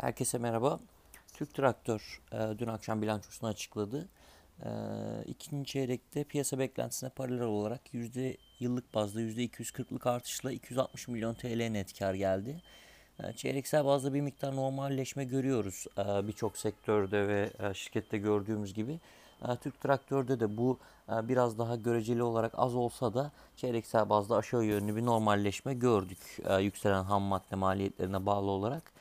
Herkese merhaba. Türk Traktör e, dün akşam bilançosunu açıkladı. E, ikinci çeyrekte piyasa beklentisine paralel olarak yüzde yıllık bazda yüzde 240'lık artışla 260 milyon TL net kar geldi. E, çeyreksel bazda bir miktar normalleşme görüyoruz e, birçok sektörde ve e, şirkette gördüğümüz gibi. E, Türk Traktör'de de bu e, biraz daha göreceli olarak az olsa da çeyreksel bazda aşağı yönlü bir normalleşme gördük. E, yükselen ham madde maliyetlerine bağlı olarak.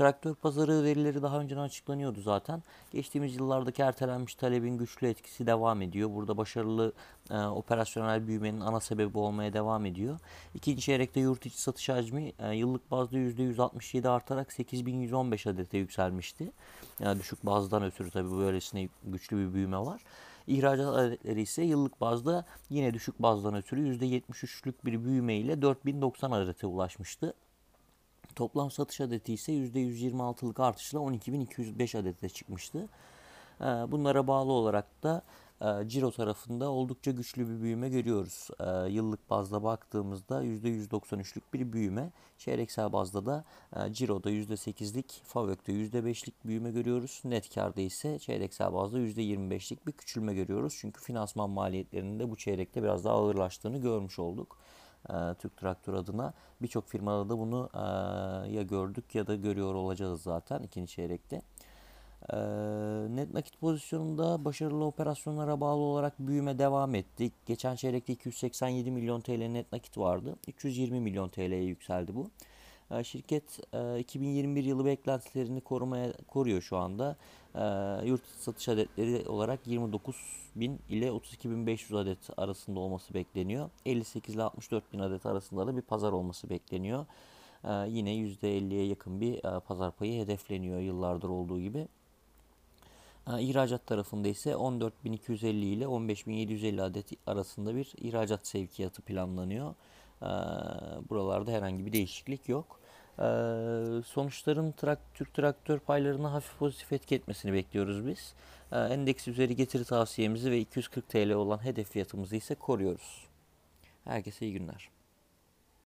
Traktör pazarı verileri daha önceden açıklanıyordu zaten. Geçtiğimiz yıllardaki ertelenmiş talebin güçlü etkisi devam ediyor. Burada başarılı e, operasyonel büyümenin ana sebebi olmaya devam ediyor. İkinci çeyrekte yurt içi satış hacmi e, yıllık bazda %167 artarak 8115 adete yükselmişti. Yani düşük bazdan ötürü tabii böylesine güçlü bir büyüme var. İhracat adetleri ise yıllık bazda yine düşük bazdan ötürü %73'lük bir büyüme ile 4090 adete ulaşmıştı. Toplam satış adeti ise %126'lık artışla 12.205 adete çıkmıştı. Ee, bunlara bağlı olarak da e, Ciro tarafında oldukça güçlü bir büyüme görüyoruz. Ee, yıllık bazda baktığımızda %193'lük bir büyüme. Çeyreksel bazda da e, Ciro'da %8'lik, Favök'te %5'lik büyüme görüyoruz. Net karda ise çeyreksel bazda %25'lik bir küçülme görüyoruz. Çünkü finansman maliyetlerinin de bu çeyrekte biraz daha ağırlaştığını görmüş olduk e, Türk Traktör adına. Birçok firmada da bunu e, ya gördük ya da görüyor olacağız zaten ikinci çeyrekte. E, net nakit pozisyonunda başarılı operasyonlara bağlı olarak büyüme devam etti. Geçen çeyrekte 287 milyon TL net nakit vardı. 320 milyon TL'ye yükseldi bu. E, şirket 2021 e, yılı beklentilerini korumaya koruyor şu anda. E, yurt satış adetleri olarak 29 bin ile 32.500 adet arasında olması bekleniyor. 58 ile 64 bin adet arasında da bir pazar olması bekleniyor. Yine %50'ye yakın bir pazar payı hedefleniyor yıllardır olduğu gibi. İhracat tarafında ise 14.250 ile 15.750 adet arasında bir ihracat sevkiyatı planlanıyor. Buralarda herhangi bir değişiklik yok. Ee, sonuçların trak, Türk traktör paylarına hafif pozitif etki etmesini bekliyoruz biz. Ee, endeks üzeri getiri tavsiyemizi ve 240 TL olan hedef fiyatımızı ise koruyoruz. Herkese iyi günler.